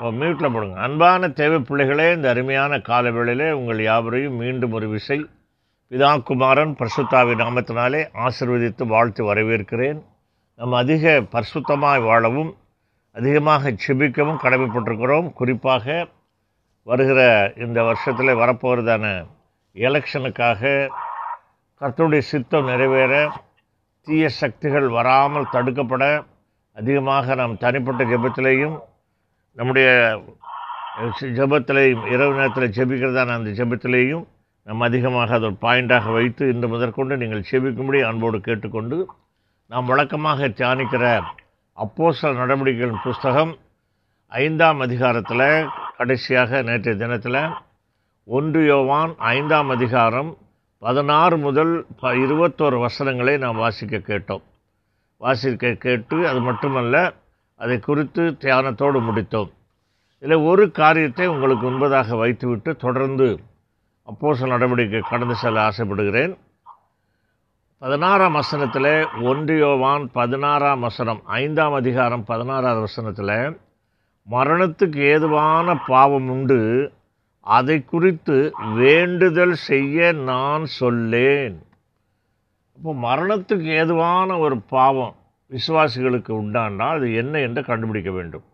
மியூட்டில் போடுங்க. அன்பான தேவை பிள்ளைகளே இந்த அருமையான காலவேளையிலே உங்கள் யாவரையும் மீண்டும் ஒரு விசை. பிதாகுமாரன் பரிசுத்தாவி நாமத்தினாலே ஆசிர்வதித்து வாழ்த்து வரவேற்கிறேன். நம்ம அதிக பரிசுத்தமாய் வாழவும் அதிகமாக செபிக்கவும் கடமைப்பட்டிருக்கிறோம். குறிப்பாக வருகிற இந்த வருஷத்தில் வரப்போகிறதான எலெக்ஷனுக்காக கர்த்தருடைய சித்தம் நிறைவேற தீய சக்திகள் வராமல் தடுக்கப்பட அதிகமாக நாம் தனிப்பட்ட ஜெபத்திலேயும் நம்முடைய ஜபத்தில் இரவு நேரத்தில் ஜெபிக்கிறதான அந்த ஜெபத்திலேயும் நம்ம அதிகமாக அதை ஒரு பாயிண்டாக வைத்து இன்று முதற்கொண்டு நீங்கள் செபிக்கும்படி அன்போடு கேட்டுக்கொண்டு நாம் வழக்கமாக தியானிக்கிற அப்போ சில நடவடிக்கைகளின் புஸ்தகம் ஐந்தாம் அதிகாரத்தில் கடைசியாக நேற்றைய தினத்தில் ஒன்று யோவான் ஐந்தாம் அதிகாரம் பதினாறு முதல் ப இருபத்தோரு வசனங்களை நாம் வாசிக்க கேட்டோம். வாசிக்க கேட்டு அது மட்டுமல்ல அதை குறித்து தியானத்தோடு முடித்தோம். இதில் ஒரு காரியத்தை உங்களுக்கு உண்பதாக வைத்துவிட்டு தொடர்ந்து அப்போசல் நடவடிக்கை கடந்து செல்ல ஆசைப்படுகிறேன். பதினாறாம் வசனத்தில் ஒன்றியோவான் பதினாறாம் வசனம் ஐந்தாம் அதிகாரம் பதினாறாவது வசனத்தில் மரணத்துக்கு ஏதுவான பாவம் உண்டு அதை குறித்து வேண்டுதல் செய்ய நான் சொல்லேன். இப்போ மரணத்துக்கு ஏதுவான ஒரு பாவம் விசுவாசிகளுக்கு உண்டானால் அது என்ன என்று கண்டுபிடிக்க வேண்டும்.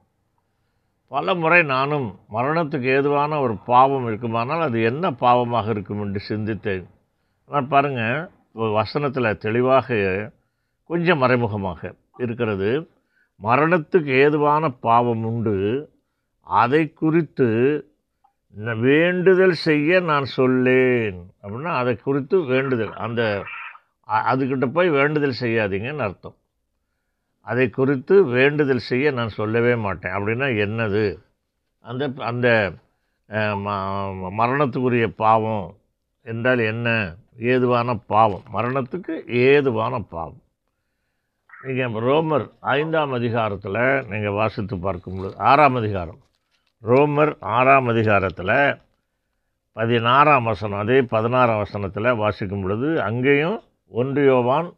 பல முறை நானும் மரணத்துக்கு ஏதுவான ஒரு பாவம் இருக்குமானால் அது என்ன பாவமாக இருக்கும் என்று சிந்தித்தேன். ஆனால் பாருங்கள் வசனத்தில் தெளிவாக கொஞ்சம் மறைமுகமாக இருக்கிறது. மரணத்துக்கு ஏதுவான பாவம் உண்டு. அதை குறித்து வேண்டுதல் செய்ய நான் சொல்லேன். அப்படின்னா அதை குறித்து வேண்டுதல். அந்த அதுக்கிட்ட போய் வேண்டுதல் செய்யாதீங்கன்னு அர்த்தம். அதை குறித்து வேண்டுதல் செய்ய நான் சொல்லவே மாட்டேன். அப்படின்னா என்னது? அந்த அந்த மரணத்துக்குரிய பாவம் என்றால் என்ன? ஏதுவான பாவம். மரணத்துக்கு ஏதுவான பாவம். நீங்கள் ரோமர் ஐந்தாம் அதிகாரத்தில் நீங்கள் வாசித்து பார்க்கும்பொழுது ஆறாம் அதிகாரம். ரோமர் ஆறாம் அதிகாரத்தில் பதினாறாம் வசனம் அதே பதினாறாம் வசனத்தில் வாசிக்கும் பொழுது அங்கேயும் ஒன்று யோவான்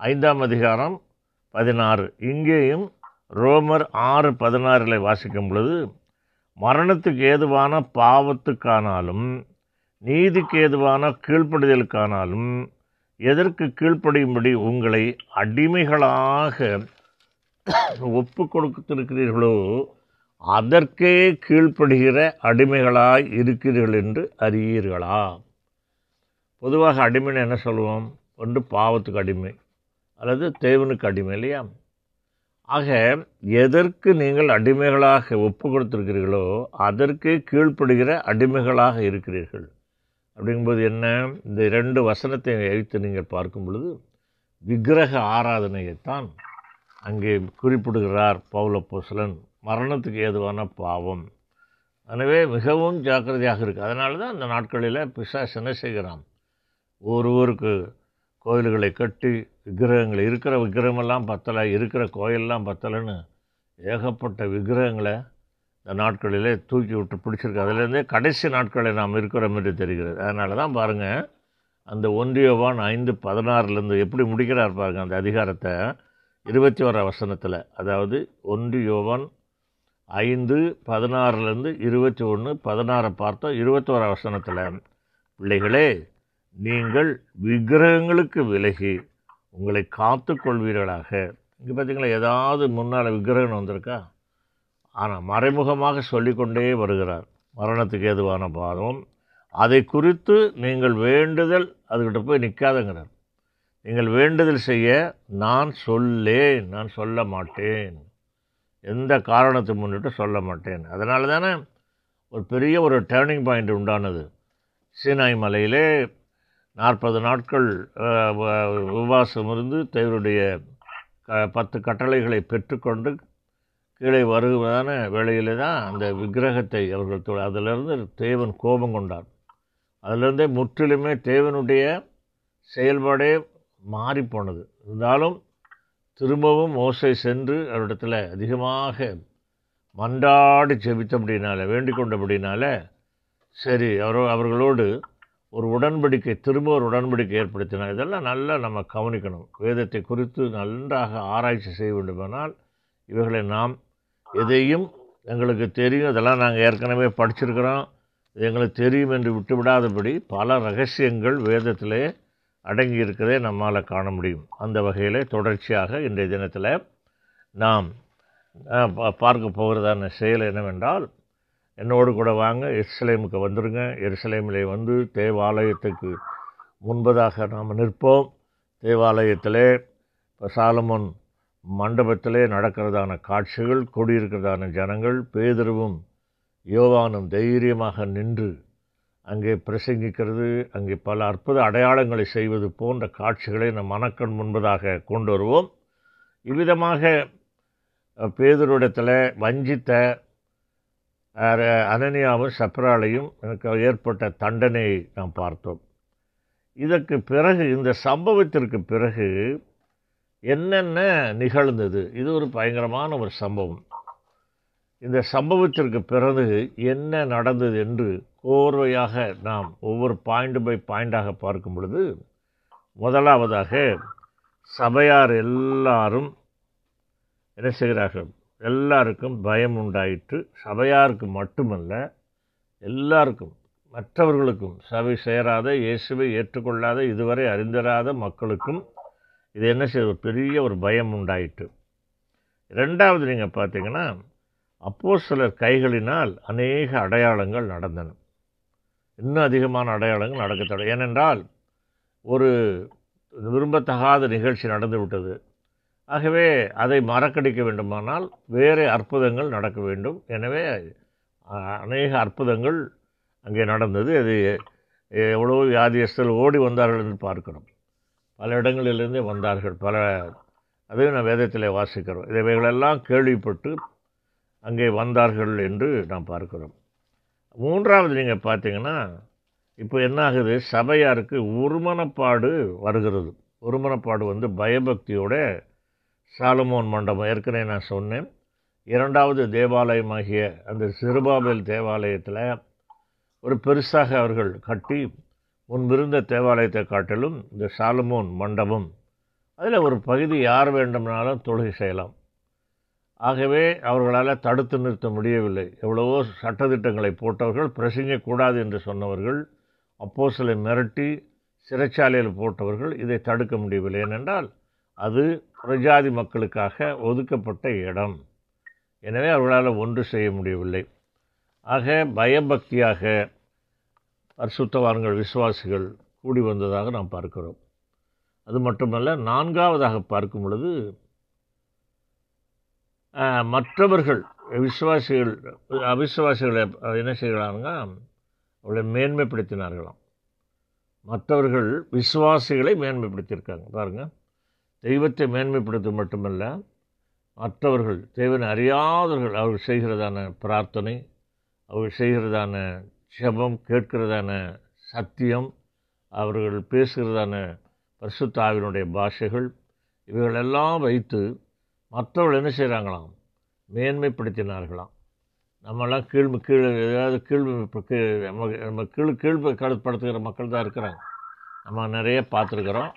ஐந்தாம் அதிகாரம் பதினாறு. இங்கேயும் ரோமர் ஆறு பதினாறில் வாசிக்கும் பொழுது மரணத்துக்கு ஏதுவான பாவத்துக்கானாலும் நீதிக்கு ஏதுவான கீழ்ப்படுதலுக்கானாலும் எதற்கு கீழ்ப்படியும்படி உங்களை அடிமைகளாக ஒப்பு கொடுத்திருக்கிறீர்களோ அதற்கே கீழ்ப்படுகிற அடிமைகளாய் இருக்கிறீர்கள் என்று அறியீர்களா? பொதுவாக அடிமைன்னு என்ன சொல்லுவோம்? ஒன்று பாவத்துக்கு அடிமை. அல்லது தேவனுக்கு அடிமை இல்லையா ஆக எதற்கு நீங்கள் அடிமைகளாக ஒப்பு கொடுத்துருக்கிறீர்களோ அதற்கே கீழ்ப்படுகிற அடிமைகளாக இருக்கிறீர்கள். அப்படிங்கும்போது என்ன? இந்த இரண்டு வசனத்தை வைத்து நீங்கள் பார்க்கும் பொழுது விக்கிரக ஆராதனையைத்தான் அங்கே குறிப்பிடுகிறார் பௌலப்போசலன் மரணத்துக்கு ஏதுவான பாவம். எனவே மிகவும் ஜாக்கிரதையாக இருக்குது அதனால தான் அந்த நாட்களில் பிசாஸ் என்ன செய்கிறான்? ஒரு ஊருக்கு கோயில்களை கட்டி விக்கிரகங்கள் இருக்கிற விக்கிரகமெல்லாம் பத்தலை இருக்கிற கோயிலெல்லாம் பத்தலைன்னு ஏகப்பட்ட விக்கிரகங்களை இந்த நாட்களிலே தூக்கி விட்டு பிடிச்சிருக்கு. அதிலேருந்தே கடைசி நாட்களில் நாம் இருக்கிறோம் என்று தெரிகிறது. அதனால தான் பாருங்கள் அந்த ஒன்றியவான் ஐந்து பதினாறுலேருந்து எப்படி முடிக்கிறார் பாருங்கள் அந்த அதிகாரத்தை. இருபத்தி ஓரா வசனத்தில் அதாவது ஒன்று யோவான் ஐந்து பதினாறுலேருந்து இருபத்தி ஒன்று பதினாறை பார்த்தோம். இருபத்தோரா வசனத்தில் பிள்ளைகளே நீங்கள் விக்கிரகங்களுக்கு விலகி உங்களை காத்து கொள்வீர்களாக இங்கே பார்த்தீங்களா ஏதாவது முன்னால் விக்கிரகம் வந்திருக்கா? ஆனால் மறைமுகமாக சொல்லிக்கொண்டே வருகிறார். மரணத்துக்கு ஏதுவான பாதம். அதை குறித்து நீங்கள் வேண்டுதல் அதுக்கிட்ட போய் நிற்காதங்கிறார் நீங்கள் வேண்டுதல் செய்ய நான் சொல்லேன் நான் சொல்ல மாட்டேன். எந்த காரணத்தை முன்னிட்டு சொல்ல மாட்டேன். அதனால தானே ஒரு பெரிய ஒரு டேர்னிங் பாயிண்ட் உண்டானது. சீனாய் மலையிலே நாற்பது நாட்கள் உபவாசம் இருந்து தேவருடைய க பத்து கட்டளைகளை பெற்றுக்கொண்டு கீழே வருவதான வேளையில் தான் அந்த விக்கிரகத்தை அவர்கள் அதிலிருந்து தேவன் கோபம் கொண்டார். அதிலிருந்தே முற்றிலுமே தேவனுடைய செயல்பாடே மாறிப்போனது. இருந்தாலும் திரும்பவும் ஓசை சென்று அவரிடத்தில் அதிகமாக மன்றாடி ஜெபித்தபடினால வேண்டிக் கொண்டபடினால சரி அவரோ அவர்களோடு ஒரு உடன்படிக்கை திரும்ப ஒரு உடன்படிக்கை ஏற்படுத்தினார் இதெல்லாம் நல்லா நம்ம கவனிக்கணும். வேதத்தை குறித்து நன்றாக ஆராய்ச்சி செய்ய வேண்டுமானால் இவைகளை நாம் எதையும் எங்களுக்கு தெரியும் இதெல்லாம் நாங்கள் ஏற்கனவே படிச்சிருக்கிறோம். இது எங்களுக்கு தெரியும் என்று விட்டுவிடாதபடி பல ரகசியங்கள் வேதத்திலே அடங்கி இருக்கிறதை நம்மால் காண முடியும். அந்த வகையில் தொடர்ச்சியாக இன்றைய தினத்தில் நாம் பா- பார்க்க போகிறதான செயல் என்னவென்றால் என்னோடு கூட வாங்க எருசலேமுக்கு வந்துடுங்க எருசலேமிலே வந்து தேவாலயத்துக்கு முன்பதாக நாம் நிற்போம். தேவாலயத்திலே இப்போ சாலமோன் மண்டபத்திலே நடக்கிறதான காட்சிகள் கூடியிருக்கிறதான ஜனங்கள் பேதிருவும் யோவானும் தைரியமாக நின்று அங்கே பிரசங்கிக்கிறது. அங்கே பல அற்புத அடையாளங்களை செய்வது போன்ற காட்சிகளை நம் மனக்கண் முன்பதாக கொண்டு வருவோம். இவ்விதமாக அஹ், வஞ்சித்தை வஞ்சித்த அனனியாவும் சப்ராலையும் எனக்கு ஏற்பட்ட தண்டனையை நாம் பார்த்தோம். இதற்கு பிறகு இந்த சம்பவத்திற்கு பிறகு என்னென்ன நிகழ்ந்தது? இது ஒரு பயங்கரமான ஒரு சம்பவம். இந்த சம்பவத்திற்கு பிறகு என்ன நடந்தது என்று கோர்வையாக நாம் ஒவ்வொரு பாயிண்ட் பை பாயிண்டாக பார்க்கும் பொழுது முதலாவதாக சபையார் எல்லாரும் என்ன செய்கிறார்கள்? எல்லாருக்கும் பயம் உண்டாயிற்று. சபையாருக்கு மட்டுமல்ல எல்லாருக்கும் மற்றவர்களுக்கும் சபை சேராத இயேசுவை ஏற்றுக்கொள்ளாத இதுவரை அறிந்தராத மக்களுக்கும் இது என்ன செய்ய ஒரு பெரிய ஒரு பயம் உண்டாயிற்று. ரெண்டாவது நீங்கள் பார்த்தீங்கன்னா அப்போ சிலர் கைகளினால் அநேக அடையாளங்கள் நடந்தன. இன்னும் அதிகமான அடையாளங்கள் நடக்கத்தட ஏனென்றால் ஒரு விரும்பத்தகாத நிகழ்ச்சி நடந்து விட்டது ஆகவே அதை மறக்கடிக்க வேண்டுமானால் வேறு அற்புதங்கள் நடக்க வேண்டும். எனவே அநேக அற்புதங்கள் அங்கே நடந்தது. அது எவ்வளோ வியாதியஸ்தர்கள் ஓடி வந்தார்கள் என்று பார்க்கிறோம். பல இடங்களிலிருந்தே வந்தார்கள். பல அதையும் நான் வேதத்தில் வாசிக்கிறோம். இவைகளெல்லாம் கேள்விப்பட்டு அங்கே வந்தார்கள் என்று நாம் பார்க்கிறோம். மூன்றாவது நீங்கள் பார்த்தீங்கன்னா இப்போ என்ன ஆகுது? சபையாருக்கு ஒருமனப்பாடு வருகிறது. ஒருமனப்பாடு வந்து பயபக்தியோட சாலமோன் மண்டபம். ஏற்கனவே நான் சொன்னேன். இரண்டாவது தேவாலயமாகிய அந்த சிறுபாபேல் தேவாலயத்தில் ஒரு பெருசாக அவர்கள் கட்டி முன்பிருந்த தேவாலயத்தை காட்டிலும் இந்த சாலமோன் மண்டபம் அதில் ஒரு பகுதி யார் வேண்டும்னாலும் தொழுகை செய்யலாம். ஆகவே அவர்களால் தடுத்து நிறுத்த முடியவில்லை. எவ்வளவோ சட்டதிட்டங்களை போட்டவர்கள் பிரசங்கக்கூடாது என்று சொன்னவர்கள் அப்போ சிலை மிரட்டி சிறைச்சாலையில் போட்டவர்கள் இதை தடுக்க முடியவில்லை. ஏனென்றால் அது பிரஜாதி மக்களுக்காக ஒதுக்கப்பட்ட இடம். எனவே அவர்களால் ஒன்று செய்ய முடியவில்லை. ஆக பயபக்தியாக பரிசுத்தவான்கள் விசுவாசிகள் கூடி வந்ததாக நாம் பார்க்கிறோம். அது மட்டுமல்ல நான்காவதாக பார்க்கும் பொழுது மற்றவர்கள் விசுவாசிகள் அவிசுவாசிகளை என்ன செய்கிறாங்கன்னா அவளை மேன்மைப்படுத்தினார்களாம். மற்றவர்கள் விசுவாசிகளை மேன்மைப்படுத்தியிருக்காங்க. பாருங்கள் தெய்வத்தை மேன்மைப்படுத்த மட்டுமல்ல மற்றவர்கள் தேவனை அறியாதவர்கள் அவர்கள் செய்கிறதான பிரார்த்தனை அவர்கள் செய்கிறதான ஜபம் கேட்கிறதான சத்தியம் அவர்கள் பேசுகிறதான பரிசுத்தாவினுடைய பாஷைகள் இவைகளெல்லாம் வைத்து மற்றவர்கள் என்ன செய்கிறாங்களாம்? மேன்மைப்படுத்தினார்களாம். நம்மெல்லாம் கீழ் கீழ் ஏதாவது கீழ் கீழ் நம்ம நம்ம கீழ் கீழ்ப்படுத்துகிற மக்கள் தான் இருக்கிறாங்க. நம்ம நிறைய பார்த்துருக்குறோம்.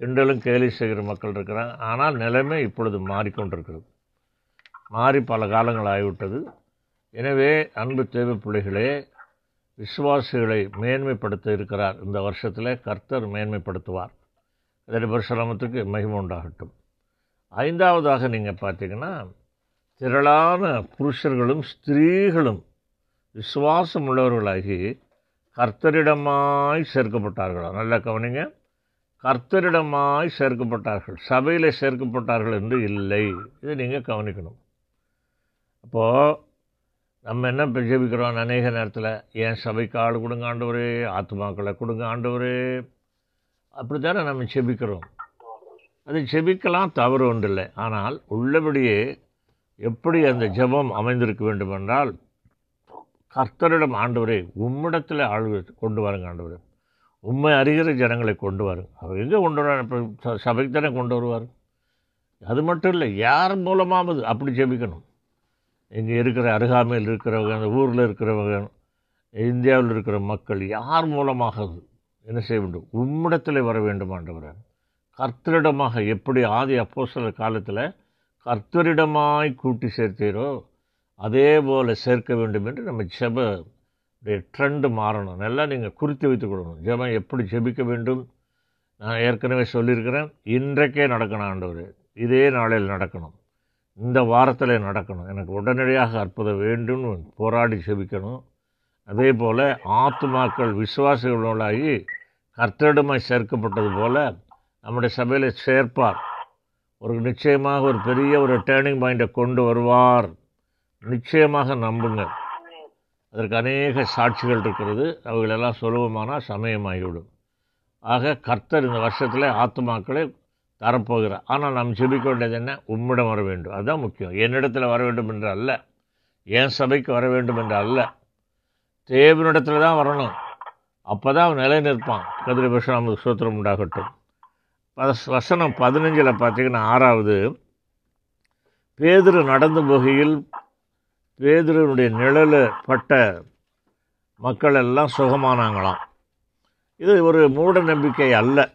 கிண்டலும் கேலி செய்கிற மக்கள் இருக்கிறாங்க. ஆனால் நிலைமை இப்பொழுது மாறிக்கொண்டிருக்கிறது. மாறி பல காலங்கள் ஆகிவிட்டது. எனவே அன்பு தேவை பிள்ளைகளே விசுவாசிகளை மேன்மைப்படுத்த இருக்கிறார். இந்த வருஷத்தில் கர்த்தர் மேன்மைப்படுத்துவார். இதனை பரிசுராமத்துக்கு மகிமை உண்டாகட்டும். ஐந்தாவதாக நீங்கள் பார்த்தீங்கன்னா திரளான புருஷர்களும் ஸ்திரீகளும் விசுவாசம் உள்ளவர்களாகி கர்த்தரிடமாய் சேர்க்கப்பட்டார்களா? நல்லா கவனிங்க. கர்த்தரிடமாய் சேர்க்கப்பட்டார்கள். சபையில் சேர்க்கப்பட்டார்கள் என்று இல்லை. இது நீங்கள் கவனிக்கணும். அப்போது நம்ம என்ன இப்ப ஜெபிக்கிறோம் அநேக நேரத்தில்? ஏன் சபைக்கு ஆள் கொடுங்க ஆண்டவரே ஆத்மாக்களை கொடுங்க ஆண்டவரே? அப்படி தானே நம்ம செபிக்கிறோம் அது செபிக்கலாம் தவறு ஒன்றில்லை. ஆனால் உள்ளபடியே எப்படி அந்த ஜெபம் அமைந்திருக்க வேண்டும் என்றால் கர்த்தரிடம் ஆண்டவரே உம்மிடத்தில் ஆள் கொண்டு வாருங்க ஆண்டவரே. உண்மை அறிகிற ஜனங்களை கொண்டு வாருங்க அவர் எங்கே கொண்டு வர சபைக்கு தானே கொண்டு வருவார்? அது மட்டும் இல்லை யார் மூலமாவது அப்படி ஜெபிக்கணும். இங்கே இருக்கிற அருகாமையில் இருக்கிறவங்க அந்த ஊரில் இருக்கிறவங்க இந்தியாவில் இருக்கிற மக்கள் யார் மூலமாக என்ன செய்ய வேண்டும்? உம்மிடத்தில் வர வேண்டும் ஆண்டவரே. கர்த்தரிடமாக எப்படி ஆதி அப்போஸ்தலர் காலத்தில் கர்த்தரிடமாய் கூட்டி சேர்த்தீரோ அதே போல் சேர்க்க வேண்டும் என்று நம்ம செப ட்ரெண்டு மாறணும். நல்லா நீங்கள் குறித்து வைத்துக் கொள்ளணும். ஜெபம் எப்படி ஜெபிக்க வேண்டும்? நான் ஏற்கனவே சொல்லியிருக்கிறேன். இன்றைக்கே நடக்கணும் ஆண்டவர். இதே நாளில் நடக்கணும். இந்த வாரத்தில் நடக்கணும். எனக்கு உடனடியாக அற்புதம் வேண்டும். போராடி ஜெபிக்கணும். அதே போல் ஆத்துமாக்கள் விசுவாசிகளோடாகி கர்த்தரிடமாய் சேர்க்கப்பட்டது போல் நம்முடைய சபையில் சேர்ப்பார். ஒரு நிச்சயமாக ஒரு பெரிய ஒரு டேர்னிங் பாயிண்ட்டை கொண்டு வருவார். நிச்சயமாக நம்புங்கள். அதற்கு அநேக சாட்சிகள் இருக்கிறது. அவைகளெல்லாம் சுலபமானால் சமயமாகிவிடும். ஆக கர்த்தர் இந்த வருஷத்தில் ஆத்மாக்களை தரப்போகிறார். ஆனால் நாம் ஜெபிக்க வேண்டியது என்ன? உம்மிடம் வர வேண்டும். அதுதான் முக்கியம். என்னிடத்தில் வர வேண்டும் என்று அல்ல. என் சபைக்கு வர வேண்டும் என்று அல்ல. தேவனிடத்தில் தான் வரணும். அப்போ தான் அவன் நிலை நிற்பான் கதிரி நமக்கு சூத்திரம் உண்டாகட்டும். வசனம் பதினஞ்சில் பார்த்தீங்கன்னா ஆறாவது பேதுரு நடந்து போகையில் பேதுருனுடைய நிழல் பட்ட மக்கள் எல்லாம் சுகமானாங்களாம். இது ஒரு மூட நம்பிக்கை அல்ல.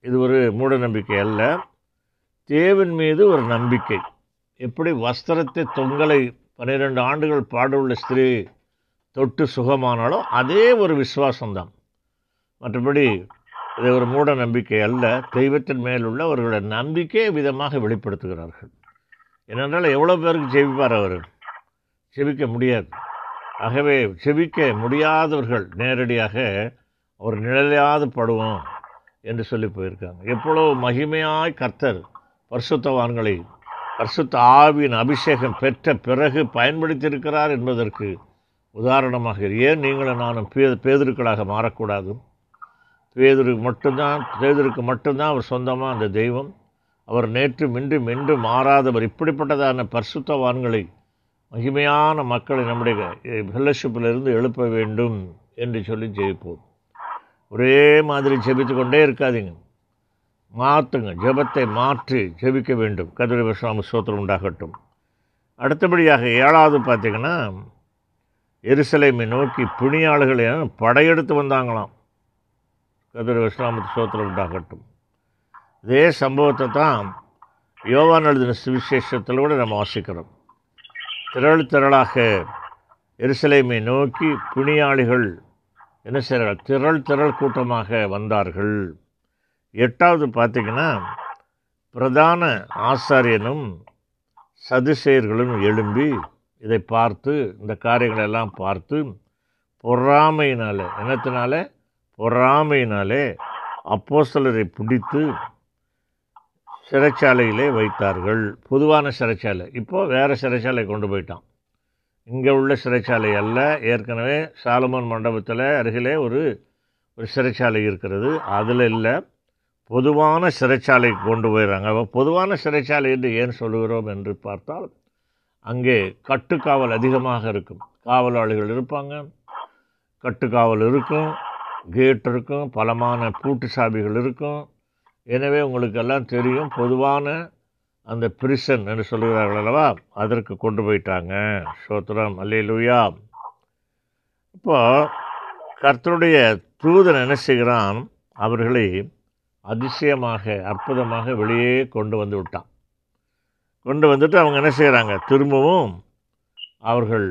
இது ஒரு மூட நம்பிக்கை அல்ல. தேவன் மீது ஒரு நம்பிக்கை. எப்படி வஸ்திரத்தை தொங்கலை பன்னிரெண்டு ஆண்டுகள் பாடுள்ள ஸ்திரீ தொட்டு சுகமானாலோ அதே ஒரு விசுவாசம்தான். மற்றபடி இது ஒரு மூட நம்பிக்கை அல்ல. தெய்வத்தின் மேலுள்ள அவர்களோட நம்பிக்கையை விதமாக வெளிப்படுத்துகிறார்கள். ஏனென்றால் எவ்வளோ பேருக்கு ஜெயிப்பார் அவர்? செபிக்க முடியாது. ஆகவே செபிக்க முடியாதவர்கள் நேரடியாக ஒரு நிழலையாது படுவோம் என்று சொல்லி போயிருக்காங்க. எவ்வளோ மகிமையாய் கர்த்தர் பரிசுத்தவான்களை பரிசுத்த ஆவியின் அபிஷேகம் பெற்ற பிறகு பயன்படுத்தியிருக்கிறார் என்பதற்கு உதாரணமாக ஏன் நீங்களும் நானும் பே பேதருக்களாக மாறக்கூடாது? பேதருக்கு மட்டும்தான் பேதருக்கு மட்டும்தான் அவர் சொந்தமாக அந்த தெய்வம். அவர் நேற்று மின்றும் மின்றும் மாறாதவர். இப்படிப்பட்டதான பரிசுத்தவான்களை மகிமையான மக்களை நம்முடைய ஃபெல்லோஷிப்பிலிருந்து எழுப்ப வேண்டும் என்று சொல்லி ஜெயிப்போம். ஒரே மாதிரி ஜெபித்து கொண்டே இருக்காதீங்க. மாற்றுங்க ஜெபத்தை மாற்றி ஜெபிக்க வேண்டும். கதிரை விஸ்வாம சோத்திரம் உண்டாகட்டும். அடுத்தபடியாக ஏழாவது பார்த்தீங்கன்னா எருசலேமை நோக்கி பிணியாளர்கள் படையெடுத்து வந்தாங்களாம். கதிரை விஸ்வாமத்து சோத்திரம் உண்டாகட்டும். இதே சம்பவத்தை தான் யோவான் எழுதின சுவிசேஷத்தில் கூட நம்ம வாசிக்கிறோம். திரள் திரளாக எருசலேமை நோக்கி புனியாளிகள் என்ன செய்கிறார் திரள் திரள் கூட்டமாக வந்தார்கள். எட்டாவது பார்த்தீங்கன்னா பிரதான ஆசாரியனும் சதுசேயர்களும் எழும்பி இதை பார்த்து இந்த காரியங்களை எல்லாம் பார்த்து பொறாமையினால் என்னத்தினால? பொறாமையினாலே அப்போஸ்தலரை பிடித்து சிறைச்சாலையிலே வைத்தார்கள். பொதுவான சிறைச்சாலை. இப்போது வேறு சிறைச்சாலை கொண்டு போயிட்டான். இங்கே உள்ள சிறைச்சாலை அல்ல. ஏற்கனவே சாலமோன் மண்டபத்தில் அருகிலே ஒரு ஒரு சிறைச்சாலை இருக்கிறது. அதில் இல்லை. பொதுவான சிறைச்சாலைக்கு கொண்டு போயிடுறாங்க அப்போ பொதுவான சிறைச்சாலை என்று ஏன் சொல்லுகிறோம் என்று பார்த்தால் அங்கே கட்டுக்காவல் அதிகமாக இருக்கும். காவலாளிகள் இருப்பாங்க. கட்டுக்காவல் இருக்கும். கேட் இருக்கும். பலமான பூட்டு சாவிகள் இருக்கும். எனவே உங்களுக்கெல்லாம் தெரியும் பொதுவான அந்த பிரிசன் என்று சொல்கிறார்கள் அல்லவா? அதற்கு கொண்டு போயிட்டாங்க. சோத்ரம் அல்லையிலுயா இப்போ கர்த்தருடைய தூதன் என்ன செய்கிறான்? அவர்களை அதிசயமாக அற்புதமாக வெளியே கொண்டு வந்து விட்டான். கொண்டு வந்துட்டு அவங்க என்ன செய்கிறாங்க? திரும்பவும் அவர்கள்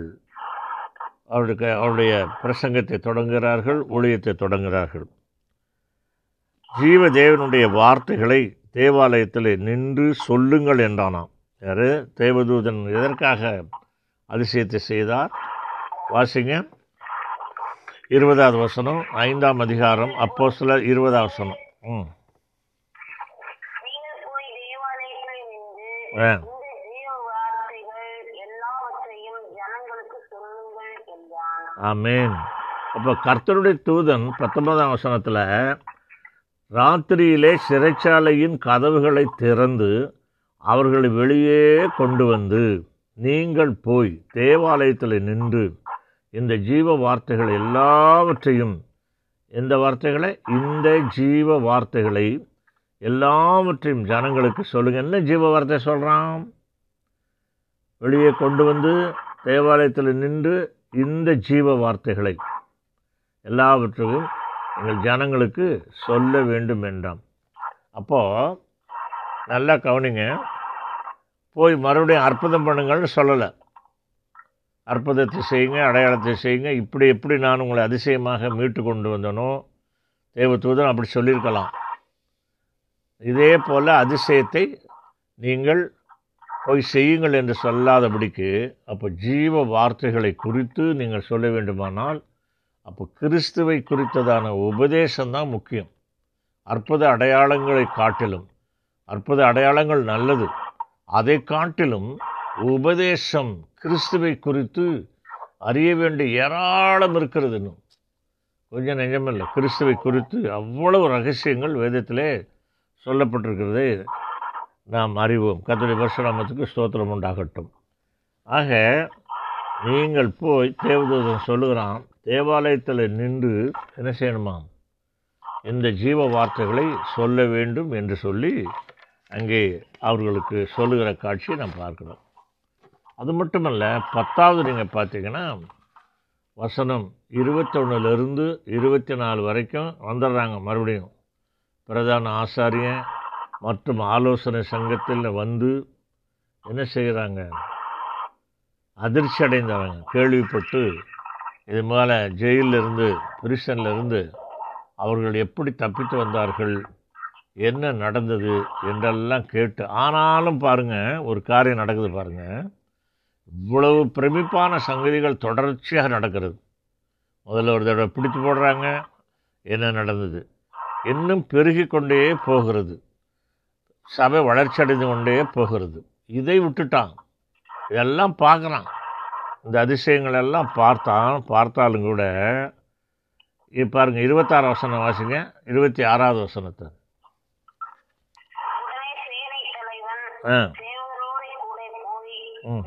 அவருக்கு அவருடைய பிரசங்கத்தை தொடங்குகிறார்கள் ஊழியத்தை தொடங்குகிறார்கள். ஜீவதேவனுடைய வார்த்தைகளை தேவாலயத்தில் நின்று சொல்லுங்கள் என்றானாம். யார்? தேவதூதன் எதற்காக அதிசயத்தை செய்தார்? வாசிங்க. இருபதாவது வசனம் ஐந்தாம் அதிகாரம் அப்போ சில இருபதாம் வசனம். ம். ஆ. ஆமேன். அப்போ கர்த்தருடைய தூதன் பத்தொன்பதாம் வசனத்தில் ராத்திரியிலே சிறைச்சாலையின் கதவுகளை திறந்து அவர்களை வெளியே கொண்டு வந்து நீங்கள் போய் தேவாலயத்தில் நின்று இந்த ஜீவ வார்த்தைகள் எல்லாவற்றையும் இந்த வார்த்தைகளை இந்த ஜீவ வார்த்தைகளை எல்லாவற்றையும் ஜனங்களுக்கு சொல்லுங்க. என்ன ஜீவ வார்த்தை சொல்கிறான் வெளியே கொண்டு வந்து தேவாலயத்தில் நின்று இந்த ஜீவ வார்த்தைகளை எல்லாவற்றையும் எங்கள் ஜனங்களுக்கு சொல்ல வேண்டும் என்றான். அப்போது நல்லா கவனிங்க. போய் மறுபடியும் அற்புதம் பண்ணுங்கள்னு சொல்லலை. அற்புதத்தை செய்யுங்க அடையாளத்தை செய்யுங்க. இப்படி எப்படி நான் உங்களை அதிசயமாக மீட்டு கொண்டு வந்தனோ தேவதூதன் அப்படி சொல்லியிருக்கலாம். இதே போல் அதிசயத்தை நீங்கள் போய் செய்யுங்கள் என்று சொல்லாதபடிக்கு அப்போ ஜீவ வார்த்தைகளை குறித்து நீங்கள் சொல்ல வேண்டுமானால் அப்போ கிறிஸ்துவை குறித்ததான உபதேசம்தான் முக்கியம். அற்புத அடையாளங்களை காட்டிலும் அற்புத அடையாளங்கள் நல்லது. அதை காட்டிலும் உபதேசம் கிறிஸ்துவை குறித்து அறிய வேண்டிய ஏராளம் இருக்கிறது இன்னும். கொஞ்சம் நெஞ்சமில்லை. கிறிஸ்துவை குறித்து அவ்வளவு ரகசியங்கள் வேதத்திலே சொல்லப்பட்டிருக்கிறதை நாம் அறிவோம். கத்தோடைய பரசுராமத்துக்கு ஸ்தோத்திரம் உண்டாகட்டும். ஆக நீங்கள் போய் தேவதூதன் சொல்லுகிறான் தேவாலயத்தில் நின்று என்ன செய்யணுமாம்? இந்த ஜீவ வார்த்தைகளை சொல்ல வேண்டும் என்று சொல்லி அங்கே அவர்களுக்கு சொல்லுகிற காட்சியை நாம் பார்க்கிறோம். அது மட்டுமல்ல பத்தாவது நீங்கள் பார்த்தீங்கன்னா வசனம் இருபத்தொன்னுலேருந்து இருபத்தி நாலு வரைக்கும் வந்துடுறாங்க மறுபடியும். பிரதான ஆசாரியன் மற்றும் ஆலோசனை சங்கத்தில் வந்து என்ன செய்கிறாங்க? அதிர்ச்சி அடைந்தவங்க கேள்விப்பட்டு இது மேலே ஜெயிலிருந்து பிரிசன்லேருந்து அவர்கள் எப்படி தப்பித்து வந்தார்கள் என்ன நடந்தது என்றெல்லாம் கேட்டு ஆனாலும் பாருங்கள் ஒரு காரியம் நடக்குது பாருங்கள் இவ்வளவு பிரமிப்பான சங்கதிகள் தொடர்ச்சியாக நடக்கிறது. முதல்ல ஒரு தடவை பிடித்து போடுறாங்க என்ன நடந்தது. இன்னும் பெருகி கொண்டே போகிறது. சபை வளர்ச்சி அடைந்து கொண்டே போகிறது. இதை விட்டுட்டான். இதெல்லாம் பார்க்குறான். இந்த அதிசயங்கள் எல்லாம் பார்த்தான் பார்த்தாலும் கூட இப்போ பாருங்க இருபத்தாறு வசனம் வாசிங்க இருபத்தி ஆறாவது வசனத்தை. ஆ. ம்.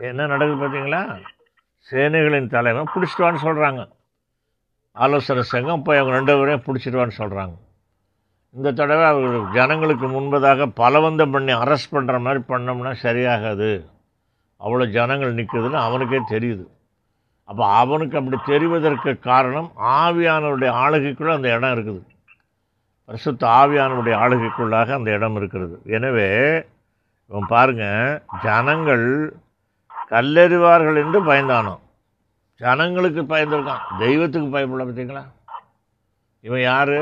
என்ன நடக்குது பார்த்தீங்களா? சேனைகளின் தலைவன் பிடிச்சிட்டு வான்னு சொல்கிறாங்க ஆலோசனை சங்கம் போய் அவங்க ரெண்டு பேரையும் பிடிச்சிடுவான்னு சொல்கிறாங்க இந்த தடவை அவர்கள் ஜனங்களுக்கு முன்பதாக பலவந்தம் பண்ணி அரெஸ்ட் பண்ணுற மாதிரி பண்ணோம்னா சரியாகாது. அவ்வளோ ஜனங்கள் நிற்குதுன்னு அவனுக்கே தெரியுது. அப்போ அவனுக்கு அப்படி தெரிவதற்கு காரணம் ஆவியானவருடைய ஆளுகைக்குள்ளே அந்த இடம் இருக்குது. பரிசுத்த ஆவியானவருடைய ஆளுகைக்குள்ளாக அந்த இடம் இருக்கிறது. எனவே இவன் பாருங்க ஜனங்கள் கல்லெறிவார்கள் என்று பயந்தானோம். ஜனங்களுக்கு பயந்துருக்கான். தெய்வத்துக்கு பயப்பட பார்த்தீங்களா? இவன் யார்?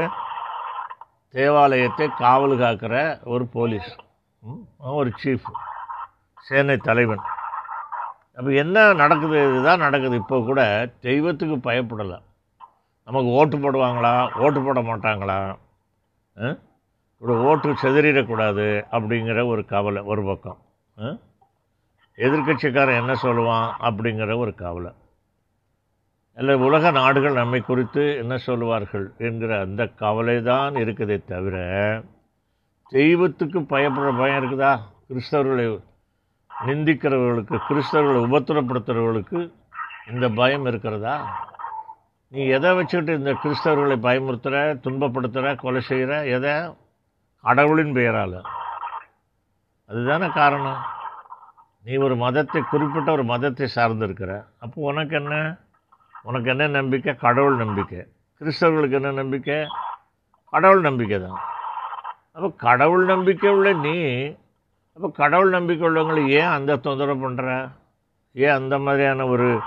தேவாலயத்தை காவல் காக்கிற ஒரு போலீஸ். ம், அவன் ஒரு சீஃப் சேனை தலைவன். அப்போ என்ன நடக்குது? இதுதான் நடக்குது. இப்போ கூட தெய்வத்துக்கு பயப்படலை. நமக்கு ஓட்டு போடுவாங்களா? ஓட்டு போட மாட்டாங்களா? ஒரு ஓட்டு செதறிடக்கூடாது அப்படிங்கிற ஒரு கவலை ஒரு பக்கம். எதிர்கட்சிக்காரன் என்ன சொல்லுவான் அப்படிங்கிற ஒரு கவலை. இல்லை உலக நாடுகள் நம்மை குறித்து என்ன சொல்லுவார்கள் என்கிற அந்த கவலை தான் இருக்குதே தவிர தெய்வத்துக்கு பயப்படுற பயம் இருக்குதா? கிறிஸ்தவர்களை நிந்திக்கிறவர்களுக்கு கிறிஸ்தவர்களை உபத்திரப்படுத்துகிறவர்களுக்கு இந்த பயம் இருக்கிறதா? நீ எதை வச்சுக்கிட்டு இந்த கிறிஸ்தவர்களை பயமுறுத்துகிற துன்பப்படுத்துகிற கொலை செய்கிற எதை? கடவுளின் பெயரால். அதுதானே காரணம். நீ ஒரு மதத்தை குறிப்பிட்ட ஒரு மதத்தை சார்ந்திருக்கிற. அப்போ உனக்கு என்ன? உனக்கு என்ன நம்பிக்கை? கடவுள் நம்பிக்கை. கிறிஸ்தவர்களுக்கு என்ன நம்பிக்கை? கடவுள் நம்பிக்கை தான். அப்போ கடவுள் நம்பிக்கை உள்ள நீ அப்போ கடவுள் நம்பிக்கை உள்ளவங்களை ஏன் அந்த தொந்தரவு பண்ணுற ஏன் அந்த மாதிரியான ஒரு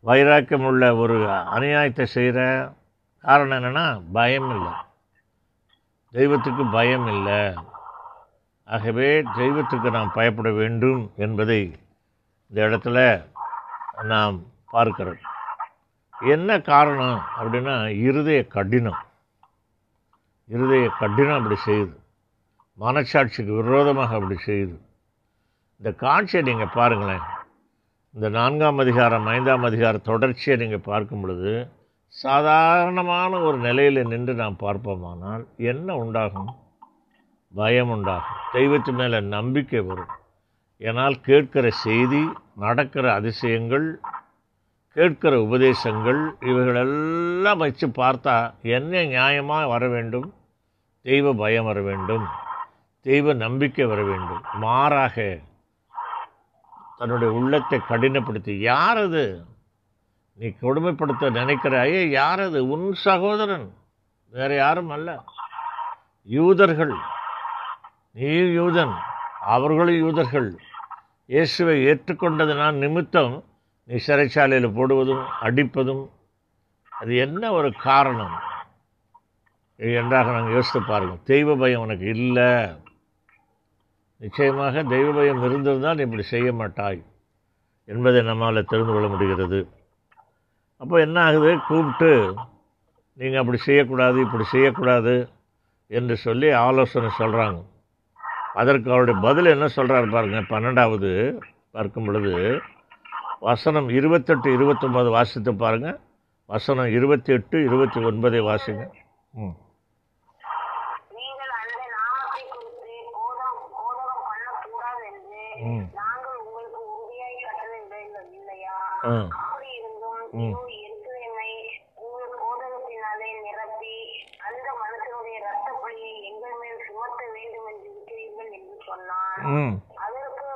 வைராக்கியம் உள்ள ஒரு அநியாயத்தை செய்கிற காரணம் என்னென்னா பயம் இல்லை. தெய்வத்துக்கு பயம் இல்லை. ஆகவே தெய்வத்துக்கு நாம் பயப்பட வேண்டும் என்பதை இந்த இடத்துல நாம் பார்க்கிறோம். என்ன காரணம் அப்படின்னா இருதய கடினம். இருதய கடினம் அப்படி செய்யுது. மனசாட்சிக்கு விரோதமாக அப்படி செய்யுது. இந்த காட்சியை நீங்கள் பாருங்களேன். இந்த நான்காம் அதிகாரம் ஐந்தாம் அதிகார தொடர்ச்சியை நீங்கள் பார்க்கும் பொழுது சாதாரணமான ஒரு நிலையில் நின்று நாம் பார்ப்போமானால் என்ன உண்டாகும்? பயம் உண்டாகும். தெய்வத்து மேலே நம்பிக்கை வரும். ஏன்னால் கேட்கிற செய்தி நடக்கிற அதிசயங்கள் கேட்கிற உபதேசங்கள் இவைகளெல்லாம் வச்சு பார்த்தா என்ன நியாயமாக வர வேண்டும்? தெய்வ பயம் வர வேண்டும். தெய்வ நம்பிக்கை வர வேண்டும். மாறாக தன்னுடைய உள்ளத்தை கடினப்படுத்தி யார் அது? நீ கொடுமைப்படுத்த நினைக்கிறாயே யார் அது? உன் சகோதரன். வேறு யாரும் அல்ல. யூதர்கள். நீ யூதன். அவர்களும் யூதர்கள். இயேசுவை ஏற்றுக்கொண்டது நான் நிமித்தம் நீ சிறைச்சாலையில் போடுவதும் அடிப்பதும் அது என்ன ஒரு காரணம்? என்றாக நாங்கள் யோசித்து பாருங்கள். தெய்வ பயம் உனக்கு இல்லை. நிச்சயமாக தெய்வ பயம் இருந்திருந்தால் நீ இப்படி செய்ய மாட்டாய் என்பதை நம்மால் தெரிந்து கொள்ள முடிகிறது. அப்போ என்ன ஆகுது? கூப்பிட்டு நீங்கள் அப்படி செய்யக்கூடாது இப்படி செய்யக்கூடாது என்று சொல்லி ஆலோசனை சொல்கிறாங்க அதற்கு அவருடைய பதில் என்ன சொல்கிறார் பாருங்கள் பன்னெண்டாவது பார்க்கும் பொழுது வசனம் இருபத்தெட்டு இருபத்தொம்பது வாசித்து பாருங்க. வசனம் இருபத்தி எட்டு இருபத்தி ஒன்பதை வாசிங்க. ம். நீங்கள் அந்த நாமத்தை குறித்து கோதம் கோதகம் பண்ணக்கூடாது என்று ம். ம். அதற்கு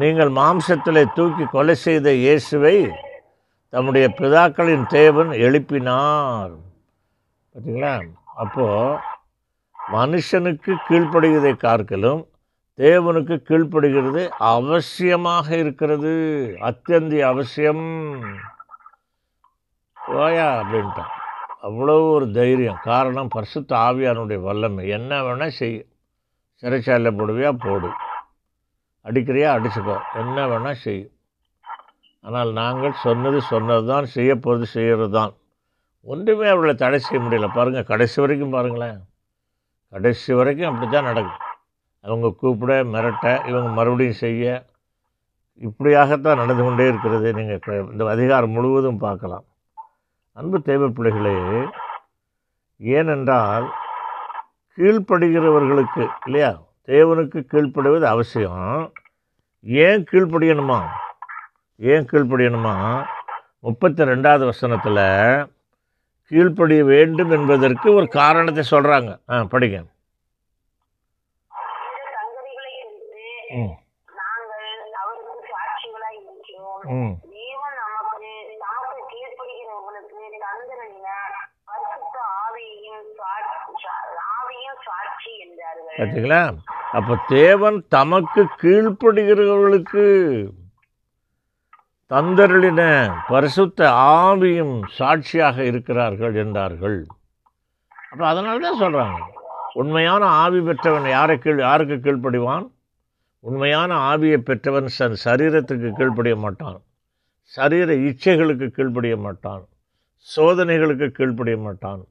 நீங்கள் மாம்சத்திலே தூக்கி கொலை செய்த இயேசுவை தம்முடைய பிதாக்களின் தேவன் எழுப்பினார். பார்த்தீங்களா அப்போது மனுஷனுக்கு கீழ்ப்படுகிறதை கார்க்கலும் தேவனுக்கு கீழ்ப்படுகிறது அவசியமாக இருக்கிறது. அத்தியந்தி அவசியம். போயா அப்படின்ட்டான். அவ்வளோ ஒரு தைரியம். காரணம் பரிசுத்த ஆவியானுடைய வல்லமை. என்ன வேணால் செய். சிறைச்சாலையில் போடுவியா? போடு. அடிக்கிறியா? அடிச்சுக்கோ. என்ன வேணால் செய். ஆனால் நாங்கள் சொன்னது சொன்னது தான் செய்ய போகிறது செய்கிறது தான் ஒன்றுமே அவர்களை தடை செய்ய முடியல. பாருங்கள் கடைசி வரைக்கும் பாருங்களேன். கடைசி வரைக்கும் அப்படி தான் நடக்கும். அவங்க கூப்பிட மிரட்ட இவங்க மறுபடியும் செய்ய இப்படியாகத்தான் நடந்து கொண்டே இருக்கிறது. நீங்கள் இந்த அதிகாரம் முழுவதும் பார்க்கலாம். அன்பு தேவ பிள்ளைகளே ஏனென்றால் கீழ்ப்படுகிறவர்களுக்கு இல்லையா? தேவனுக்கு கீழ்ப்படுவது அவசியம். ஏன் கீழ்ப்படியணுமா? ஏன் கீழ்ப்படியணுமா? முப்பத்தி ரெண்டாவது வசனத்தில் கீழ்ப்படிய வேண்டும் என்பதற்கு ஒரு காரணத்தை சொல்கிறாங்க ஆ படிங்க. ம் ம் தேவன் நமக்கு நமக்கு கீழ்ப்படுகிறவர்களுக்கு தந்திரனின பரிசுத்த ஆவியையும் சாட்சி- சா- ஆவியும் சாட்சி என்றார்கள் பார்த்தீங்களா அப்போ தேவன் தமக்கு கீழ்ப்படுகிறவர்களுக்கு தந்தருளின பரிசுத்த ஆவியும் சாட்சியாக இருக்கிறார்கள் என்றார்கள். அப்போ அதனால தான் சொல்கிறாங்க உண்மையான ஆவி பெற்றவன் யாரை கீழ் யாருக்கு கீழ்ப்படிவான்? உண்மையான ஆவியை பெற்றவன் சன் சரீரத்துக்கு கீழ்ப்படிய மாட்டான். சரீர இச்சைகளுக்கு கீழ்ப்படிய மாட்டான். சோதனைகளுக்கு கீழ்ப்படிய மாட்டான்.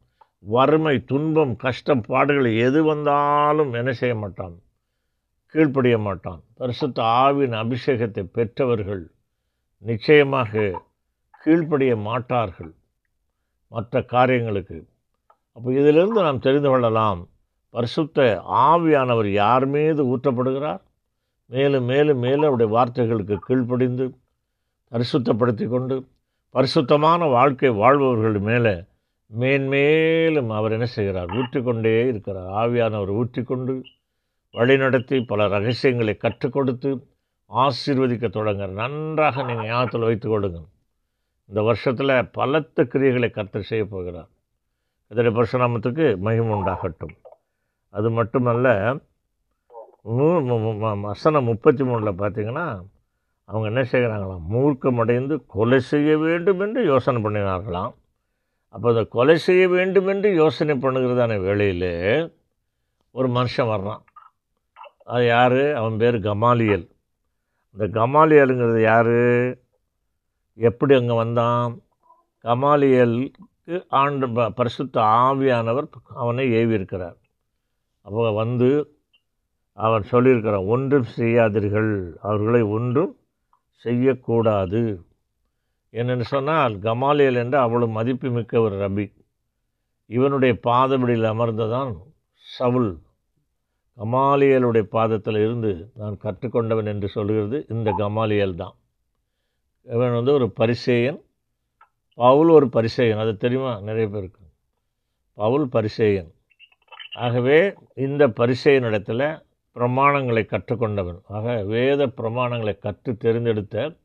வறுமை துன்பம் கஷ்டம் பாடுகள் எது வந்தாலும் என்ன செய்ய மாட்டான்? கீழ்ப்படிய மாட்டான். பரிசுத்த ஆவின் அபிஷேகத்தை பெற்றவர்கள் நிச்சயமாக கீழ்ப்படிய மாட்டார்கள். மற்ற காரியங்களுக்கு. அப்போ இதிலிருந்து நாம் தெரிந்து கொள்ளலாம் பரிசுத்த ஆவியானவர் யார் மீது ஊற்றப்படுகிறார்? மேலும் மேலும் மேலும் அவருடைய வார்த்தைகளுக்கு கீழ்ப்படிந்து பரிசுத்தப்படுத்தி கொண்டு பரிசுத்தமான வாழ்க்கை வாழ்பவர்கள் மேலே மேன்மேலும் அவர் என்ன செய்கிறார்? ஊற்றிக்கொண்டே இருக்கிறார். ஆவியானவர் ஊற்றிக்கொண்டு வழிநடத்தி பல ரகசியங்களை கற்றுக் கொடுத்து ஆசீர்வதிக்க தொடங்க நன்றாக நீங்கள் ஞாபகத்தில் வைத்து கொடுங்க இந்த வருஷத்தில் பலத்த கிரியைகளை கர்த்தர் செய்ய போகிறார். இதனுடைய பரசுராமத்துக்கு மகிமை உண்டாகட்டும். அது மட்டுமல்ல மூ- வசனம் முப்பத்தி மூணில் பார்த்தீங்கன்னா அவங்க என்ன செய்கிறாங்களாம்? மூர்க்கமடைந்து கொலை செய்ய வேண்டும் என்று யோசனை பண்ணினார்களாம். அப்போ அதை கொலை செய்ய வேண்டும் என்று யோசனை பண்ணுகிறதான வேளையில் ஒரு மனுஷன் வர்றான். அது யார்? அவன் பேர் கமாலியல். இந்த கமாலியலுங்கிறது யார்? எப்படி அங்கே வந்தான்? கமாலியலுக்கு ஆண்டு ப- பரிசுத்த ஆவியானவர் அவனை ஏவி இருக்கிறார் அப்போ வந்து அவன் சொல்லியிருக்கிறான் ஒன்றும் செய்யாதீர்கள் அவர்களை ஒன்றும் செய்யக்கூடாது. என்னென்னு சொன்னால் கமாலியல் என்ற அவ்வளவு மதிப்புமிக்க ஒரு ரபி. இவனுடைய பாதபடியில் அமர்ந்ததான் சவுல். கமாலியலுடைய பாதத்தில் இருந்து நான் கற்றுக்கொண்டவன் என்று சொல்கிறது இந்த கமாலியல் தான். இவன் வந்து ஒரு பரிசேயன். பவுல் ஒரு பரிசேயன். அது தெரியுமா? நிறைய பேருக்கு பவுல் பரிசேயன். ஆகவே இந்த பரிசேயனிடத்தில் பிரமாணங்களை கற்றுக்கொண்டவன். ஆக வேத பிரமாணங்களை கற்று தெரிந்தெடுத்த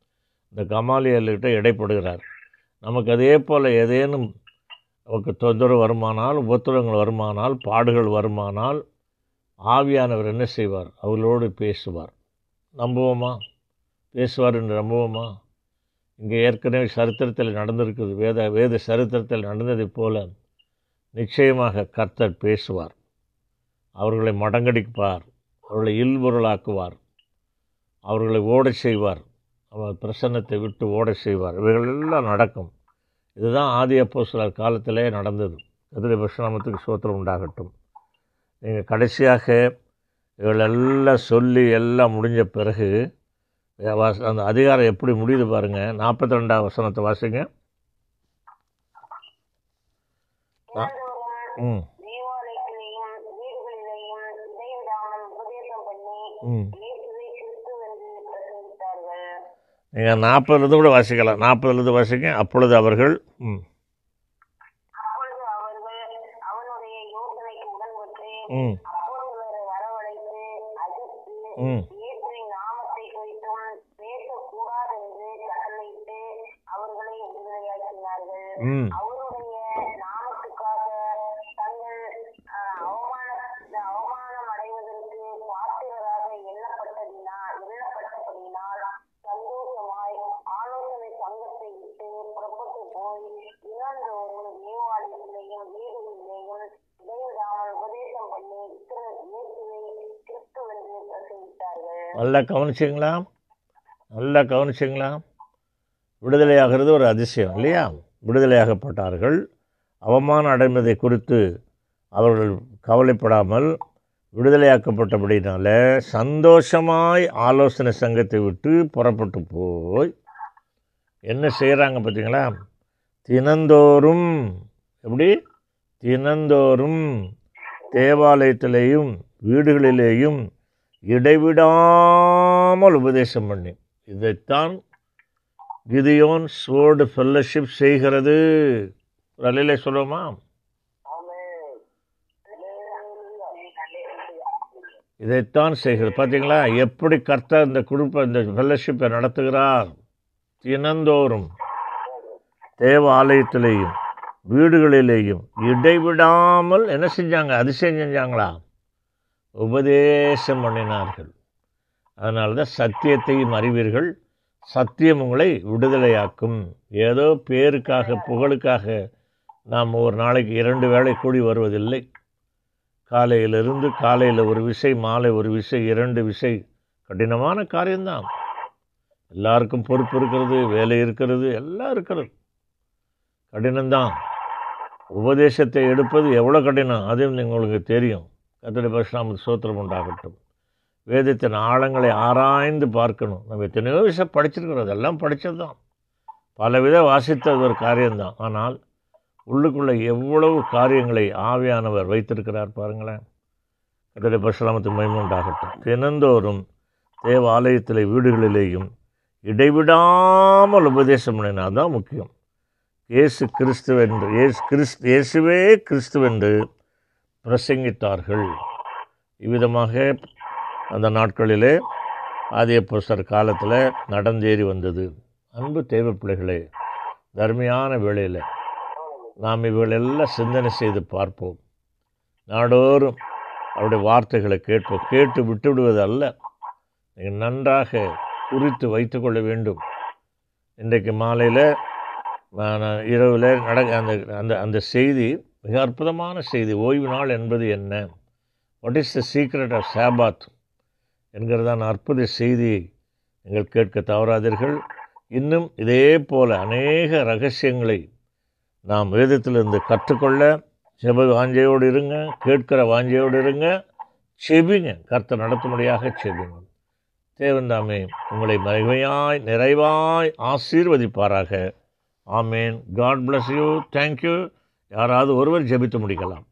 இந்த கமாலியல்கிட்ட இடைப்படுகிறார். நமக்கு அதே போல் ஏதேனும் நமக்கு தொந்தரவு வருமானால் உபத்திரங்கள் வருமானால் பாடுகள் வருமானால் ஆவியானவர் என்ன செய்வார்? அவர்களோடு பேசுவார். நம்புவோமா? பேசுவார் என்று நம்புவோமா? இங்கே ஏற்கனவே சரித்திரத்தில் நடந்திருக்குது வேத வேத சரித்திரத்தில் நடந்ததைப் போல நிச்சயமாக கர்த்தர் பேசுவார். அவர்களை மடங்கடிப்பார். அவர்களை இல்பொருளாக்குவார். அவர்களை ஓடச் செய்வார். அவர் பிரசன்னத்தை விட்டு ஓடச் செய்வார். இவைகள் எல்லாம் நடக்கும். இதுதான் ஆதி அப்போ சிலர் காலத்திலே நடந்தது. கதிரை பசுராமத்துக்கு சோத்திரம் உண்டாகட்டும். நீங்கள் கடைசியாக இவளெல்லாம் சொல்லி எல்லாம் முடிஞ்ச பிறகு அந்த அதிகாரம் எப்படி முடியுது பாருங்கள் நாற்பத்தி ரெண்டாவது வசனத்தை வாசிங்க. ம். ம். நீங்கள் நாற்பதுலேருந்து கூட வாசிக்கலாம். நாற்பதுலேருந்து வாசிங்க. அப்பொழுது அவர்கள் ம். ம். ம். இயேசுவின் நாமத்தை குறித்தும் பேசக்கூடாது என்று கட்டளையிட்டு அவர்களை விடுதலையாக்கினார்கள் ம் அவருடைய நாமத்துக்காக தங்கள் அஹ், அவமான அவமானம் அடைவதற்கு பாத்திரராக எண்ணப்பட்டதினால் எண்ணப்பட்டபடியினால் சந்தோஷமாய் ஆலோசனை சங்கத்தை விட்டு புறப்பட்டு போய் தினந்தோறும் தேவாலயத்திலேயும் வீடுகளிலேயும் இடைவிடாமல் உபதேசம் பண்ணி இஸ்ர- இயேசுவை கிறிஸ்துவென்று பிரசங்கித்தார்கள் நல்லா கவனிச்சிங்களா நல்லா கவனிச்சிங்களா விடுதலையாகிறது ஒரு அதிசயம் இல்லையா? விடுதலையாகப்பட்டார்கள். அவமானம் அடைந்ததை குறித்து அவர்கள் கவலைப்படாமல் விடுதலையாக்கப்பட்டபடினால சந்தோஷமாய் ஆலோசனை சங்கத்தை விட்டு புறப்பட்டு போய் என்ன செய்கிறாங்க பார்த்தீங்களா தினந்தோறும் எப்படி? தினந்தோறும் தேவாலயத்திலேயும் வீடுகளிலேயும் இடைவிடாமல் உபதேசம் பண்ணி. இதைத்தான் கிதியோன் ஸ்வோர்டு ஃபெல்லோஷிப் செய்கிறது. ஒரு சொல்லுவோமா? இதைத்தான் செய்கிறது. பார்த்தீங்களா எப்படி கர்த்தர் இந்த குடும்ப இந்த ஃபெல்லோஷிப்பை நடத்துகிறார்? தினந்தோறும் தேவ ஆலயத்திலேயும் வீடுகளிலேயும் இடைவிடாமல் என்ன செஞ்சாங்க? அதிசயம் செஞ்சாங்களா? உபதேசம் பண்ணினார்கள். அதனால தான் சத்தியத்தையும் அறிவீர்கள். சத்தியம் உங்களை விடுதலையாக்கும். ஏதோ பேருக்காக புகழுக்காக நாம் ஒரு நாளைக்கு இரண்டு வேளை கூடி வருவதில்லை. காலையிலிருந்து காலையில் ஒரு விசை மாலை ஒரு விசை இரண்டு விசை. கடினமான காரியம்தான். எல்லாருக்கும் பொறுப்பு இருக்கிறது வேலை இருக்கிறது எல்லாம் இருக்கிறது. கடினம்தான். உபதேசத்தை எடுப்பது எவ்வளோ கடினம் அதுவும் உங்களுக்கு தெரியும். கத்தடி பரசுராமத்து சோத்திரம் உண்டாகட்டும். வேதத்தின் ஆழங்களை ஆராய்ந்து பார்க்கணும். நம்ம எத்தனையோ விஷயம் படிச்சிருக்கிறோம். அதெல்லாம் படித்தது தான் பலவித வாசித்தது ஒரு காரியம்தான். ஆனால் உள்ளுக்குள்ளே எவ்வளவு காரியங்களை ஆவியானவர் வைத்திருக்கிறார் பாருங்களேன். கத்தடி பரசுராமத்து மைமுண்டாகட்டும் உண்டாகட்டும். தினந்தோறும் தேவ ஆலயத்தில் வீடுகளிலேயும் இடைவிடாமல் உபதேசம் பண்ணினா தான் முக்கியம். இயேசு கிறிஸ்துவென்று இயேசு கிறிஸ்து இயேசுவே கிறிஸ்துவென்று பிரசங்கித்தார்கள். இவ்விதமாக அந்த நாட்களிலே ஆதியப்போஸ்தர் காலத்தில் நடந்தேறி வந்தது. அன்பு தேவ பிள்ளைகளே தர்மையான வேளையில் நாம் இவைகளெல்லாம் சிந்தனை செய்து பார்ப்போம். நாடோறும் அவருடைய வார்த்தைகளை கேட்போம். கேட்டு விட்டுவிடுவது அல்ல நீங்கள் நன்றாக குறித்து வைத்துக்கொள்ள வேண்டும். இன்றைக்கு மாலையில் இரவில் நட அந்த அந்த அந்த செய்தி மிக அற்புதமான செய்தி. ஓய்வு நாள் என்பது என்ன? What is the secret of Sabbath என்கிறதான அற்புத செய்தியை நீங்கள் கேட்க தவறாதீர்கள். இன்னும் இதே போல அநேக ரகசியங்களை நாம் வேதத்திலிருந்து கற்றுக்கொள்ள செப வாஞ்சையோடு இருங்க கேட்கிற வாஞ்சையோடு இருங்க செபிங்க கர்த்தர் நடத்தும்படியாக செபிங்க தேவந்தாமே உங்களை மகிமையாய் நிறைவாய் ஆசீர்வதிப்பாராக. ஆமேன். God bless you thank you யாராவது ஒருவர் ஜெபித்து முடிக்கலாம்.